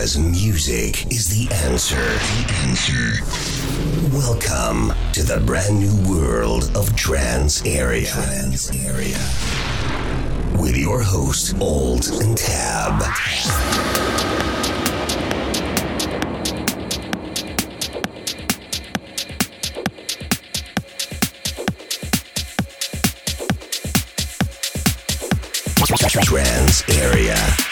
Because music is the answer. The answer. Welcome to the brand new world of Trance Area. Trance Area. With your host, Old and Tab. Trance Area.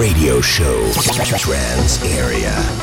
Radio Show. Trance Area.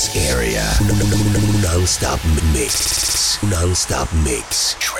Trance area. Non-stop mix. Non-stop mix.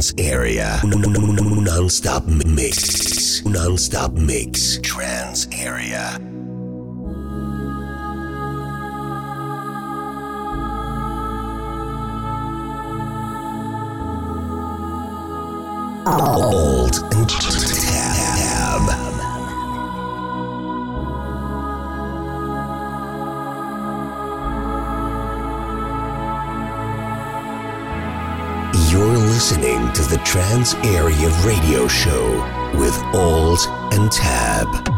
Trance Area. Non-stop mix. Non-stop mix. Area Radio Show with Alt and Tab.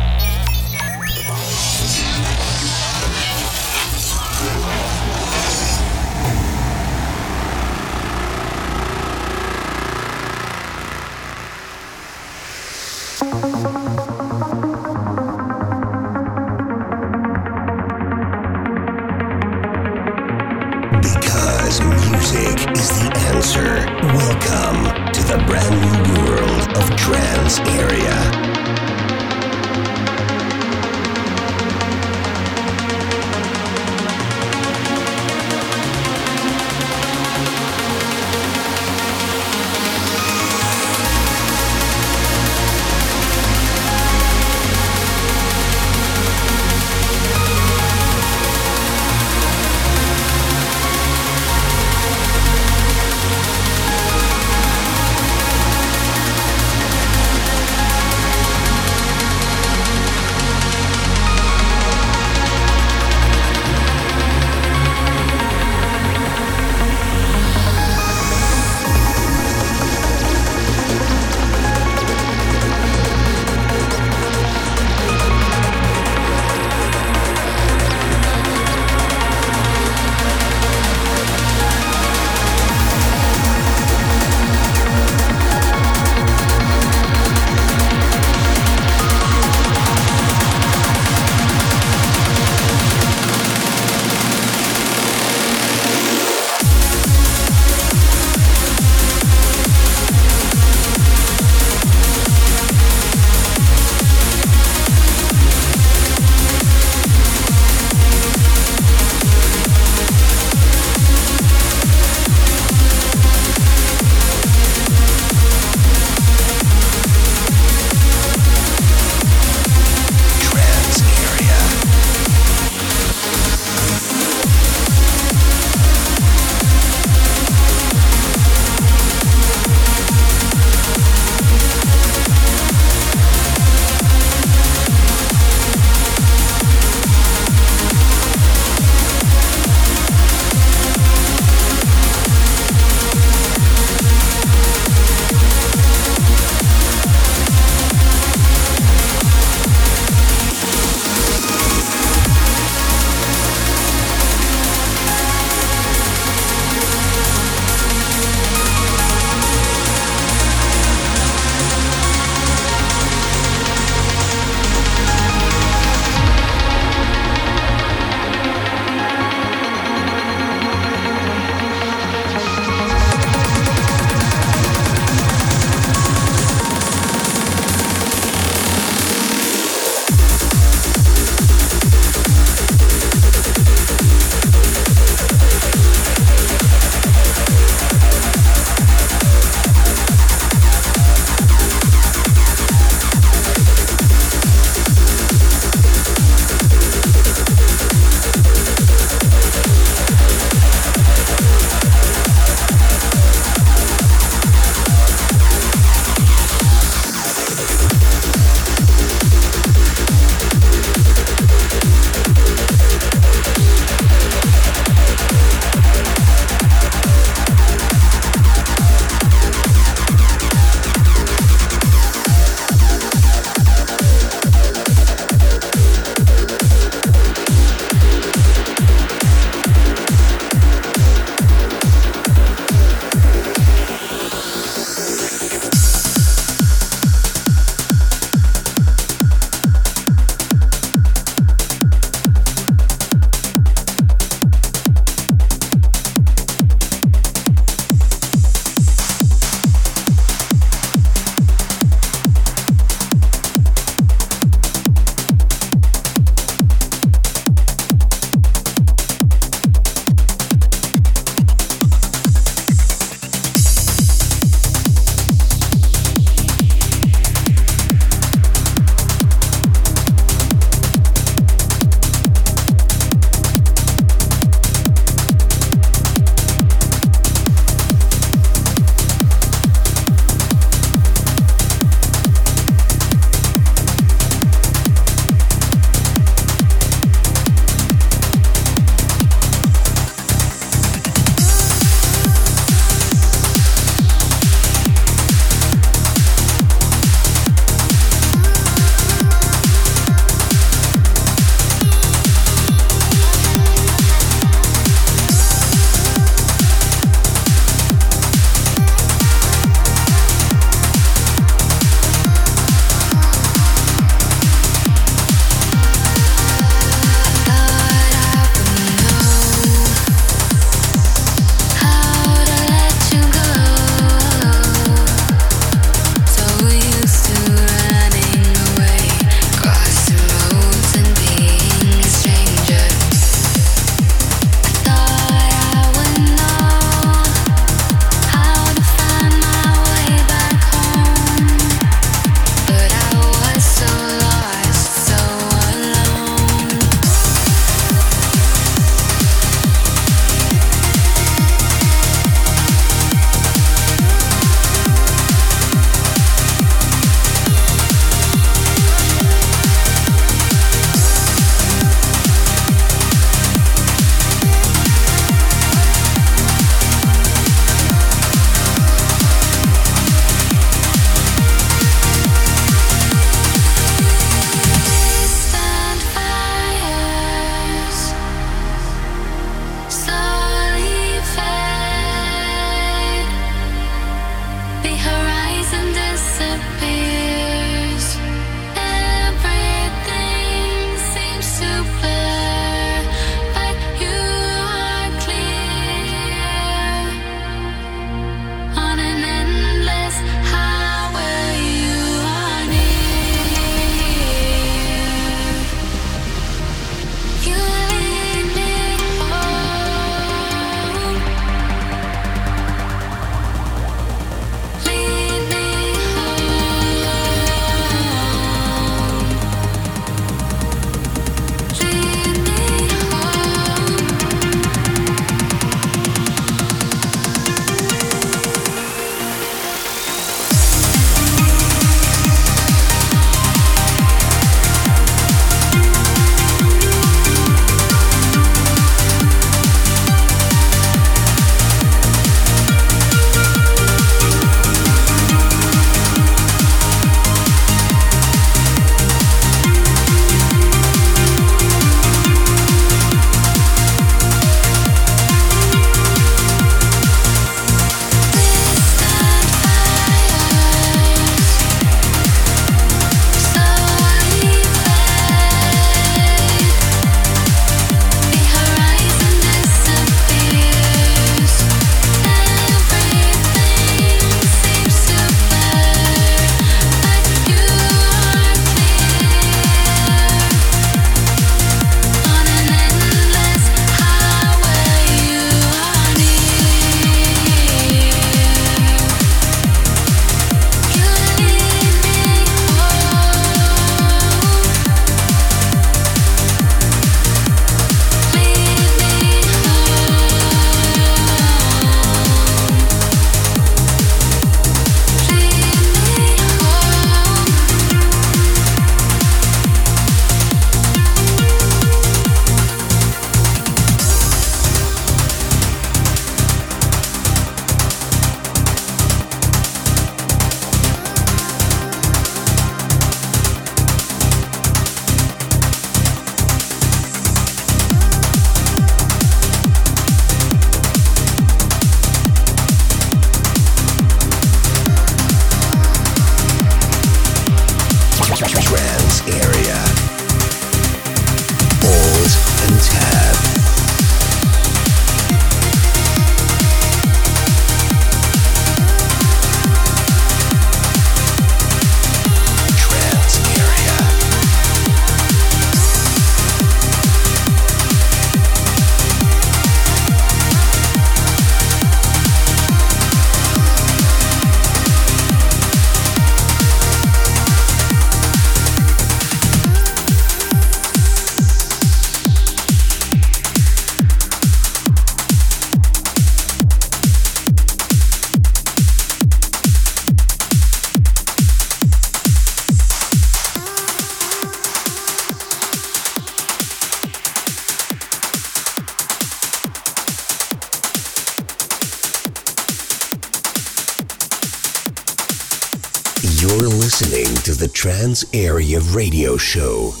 Trance Area Radio Show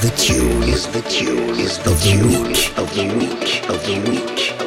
the tune, is the tune, is the tune, of the week, of the week, of the week.